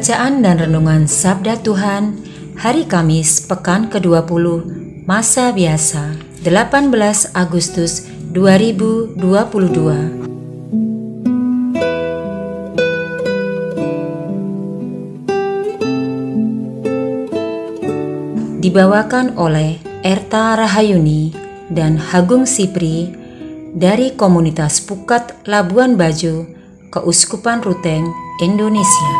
Bacaan dan Renungan Sabda Tuhan Hari Kamis Pekan ke-20 Masa Biasa 18 Agustus 2022 Dibawakan oleh Erta Rahayuni dan Hagung Sipri dari komunitas Pukat Labuan Bajo, Keuskupan Ruteng, Indonesia.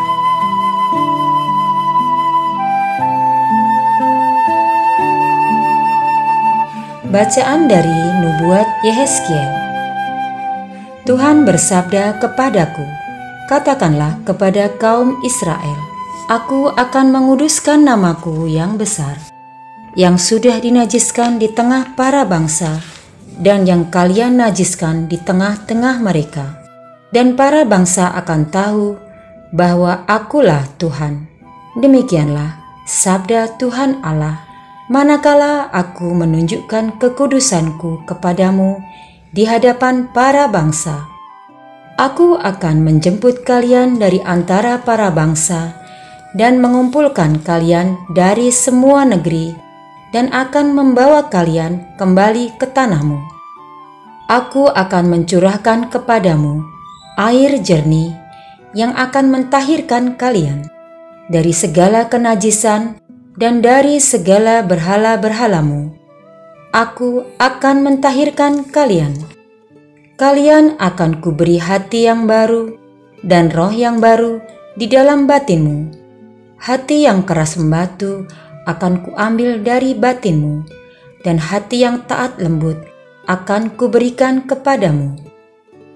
Bacaan dari Nubuat Yehezkiel Tuhan bersabda kepadaku, Katakanlah kepada kaum Israel, Aku akan menguduskan namaku yang besar, yang sudah dinajiskan di tengah para bangsa, dan yang kalian najiskan di tengah-tengah mereka. Dan para bangsa akan tahu bahwa akulah Tuhan. Demikianlah sabda Tuhan Allah manakala aku menunjukkan kekudusanku kepadamu di hadapan para bangsa. Aku akan menjemput kalian dari antara para bangsa dan mengumpulkan kalian dari semua negeri dan akan membawa kalian kembali ke tanahmu. Aku akan mencurahkan kepadamu air jernih yang akan mentahirkan kalian dari segala kenajisan dan dari segala berhala-berhalamu. Aku akan mentahirkan kalian. Kalian akan kuberi hati yang baru dan roh yang baru di dalam batinmu. Hati yang keras membatu akan kuambil dari batinmu, dan hati yang taat lembut akan kuberikan kepadamu.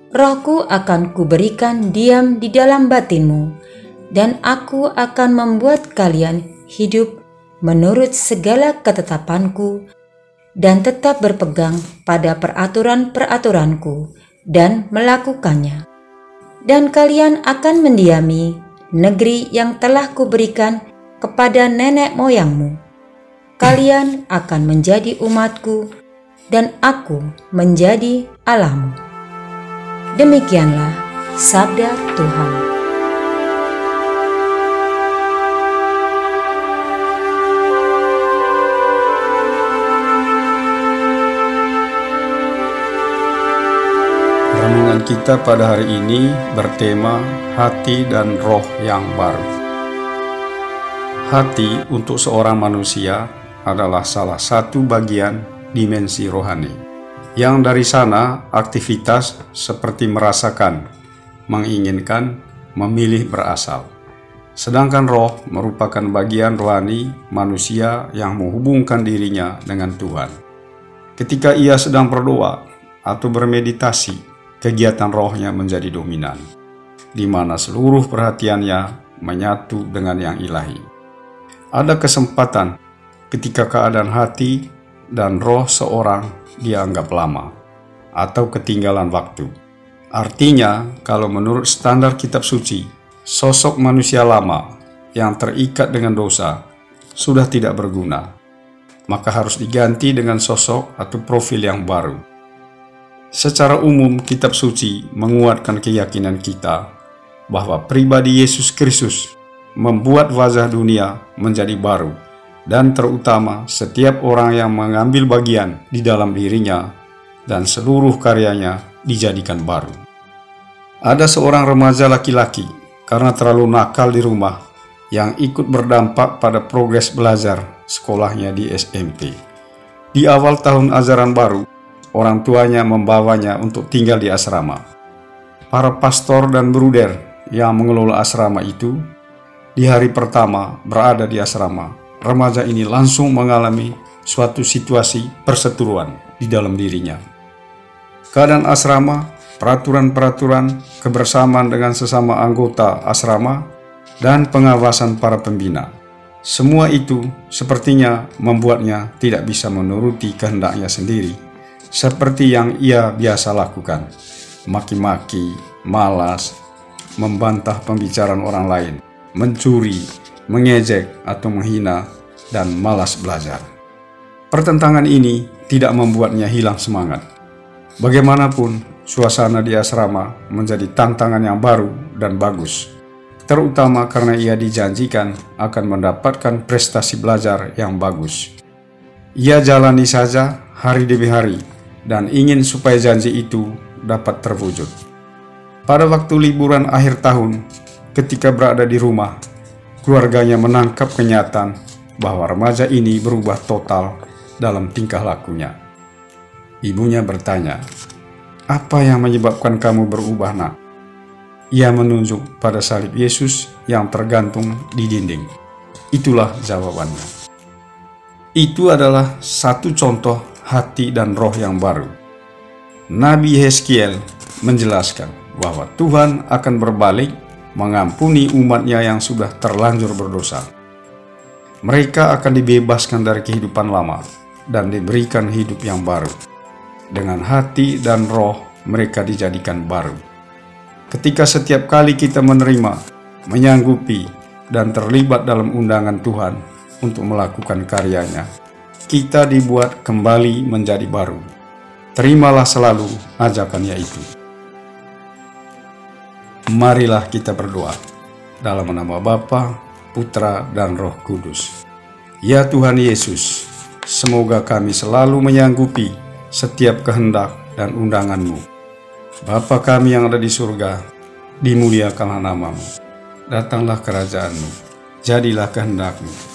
Rohku akan kuberikan diam di dalam batinmu, dan aku akan membuat kalian hidup menurut segala ketetapanku dan tetap berpegang pada peraturan-peraturanku dan melakukannya. Dan kalian akan mendiami negeri yang telah kuberikan kepada nenek moyangmu. Kalian akan menjadi umatku dan aku menjadi Allahmu. Demikianlah sabda Tuhan. Kita pada hari ini bertema hati dan roh yang baru. Hati untuk seorang manusia adalah salah satu bagian dimensi rohani. Yang dari sana aktivitas seperti merasakan, menginginkan, memilih berasal. Sedangkan roh merupakan bagian rohani manusia yang menghubungkan dirinya dengan Tuhan. Ketika ia sedang berdoa atau bermeditasi, kegiatan rohnya menjadi dominan, di mana seluruh perhatiannya menyatu dengan yang ilahi. Ada kesempatan ketika keadaan hati dan roh seorang dianggap lama atau ketinggalan waktu. Artinya, kalau menurut standar kitab suci, sosok manusia lama yang terikat dengan dosa sudah tidak berguna, maka harus diganti dengan sosok atau profil yang baru Secara umum, kitab suci menguatkan keyakinan kita bahwa pribadi Yesus Kristus membuat wajah dunia menjadi baru, dan terutama setiap orang yang mengambil bagian di dalam dirinya dan seluruh karyanya dijadikan baru. Ada seorang remaja laki-laki karena terlalu nakal di rumah yang ikut berdampak pada progres belajar sekolahnya di SMP. Di awal tahun ajaran baru, orang tuanya membawanya untuk tinggal di asrama. Para pastor dan bruder yang mengelola asrama itu di hari pertama berada di asrama, remaja ini langsung mengalami suatu situasi perseteruan di dalam dirinya. Keadaan asrama, peraturan-peraturan, kebersamaan dengan sesama anggota asrama, dan pengawasan para pembina. Semua itu sepertinya membuatnya tidak bisa menuruti kehendaknya sendiri, seperti yang ia biasa lakukan. Maki-maki, malas, membantah pembicaraan orang lain, mencuri, mengejek atau menghina, dan malas belajar. Pertentangan ini tidak membuatnya hilang semangat. Bagaimanapun, suasana di asrama menjadi tantangan yang baru dan bagus, terutama karena ia dijanjikan akan mendapatkan prestasi belajar yang bagus. Ia jalani saja hari demi hari dan ingin supaya janji itu dapat terwujud. Pada waktu liburan akhir tahun, ketika berada di rumah, keluarganya menangkap kenyataan bahwa remaja ini berubah total dalam tingkah lakunya. Ibunya bertanya, "Apa yang menyebabkan kamu berubah, Nak?" Ia menunjuk pada salib Yesus yang tergantung di dinding. Itulah jawabannya. Itu adalah satu contoh hati dan roh yang baru. Nabi Yeskiel menjelaskan bahwa Tuhan akan berbalik mengampuni umatnya yang sudah terlanjur berdosa. Mereka akan dibebaskan dari kehidupan lama dan diberikan hidup yang baru. Dengan hati dan roh mereka dijadikan baru. Ketika setiap kali kita menerima, menyanggupi, dan terlibat dalam undangan Tuhan untuk melakukan karyanya, kita dibuat kembali menjadi baru. Terimalah selalu ajakannya itu. Marilah kita berdoa dalam nama Bapa, Putra, dan Roh Kudus. Ya Tuhan Yesus, semoga kami selalu menyanggupi setiap kehendak dan undanganmu. Bapa kami yang ada di surga, dimuliakanlah namamu. Datanglah kerajaanmu, jadilah kehendakmu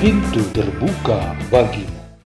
pintu terbuka bagimu.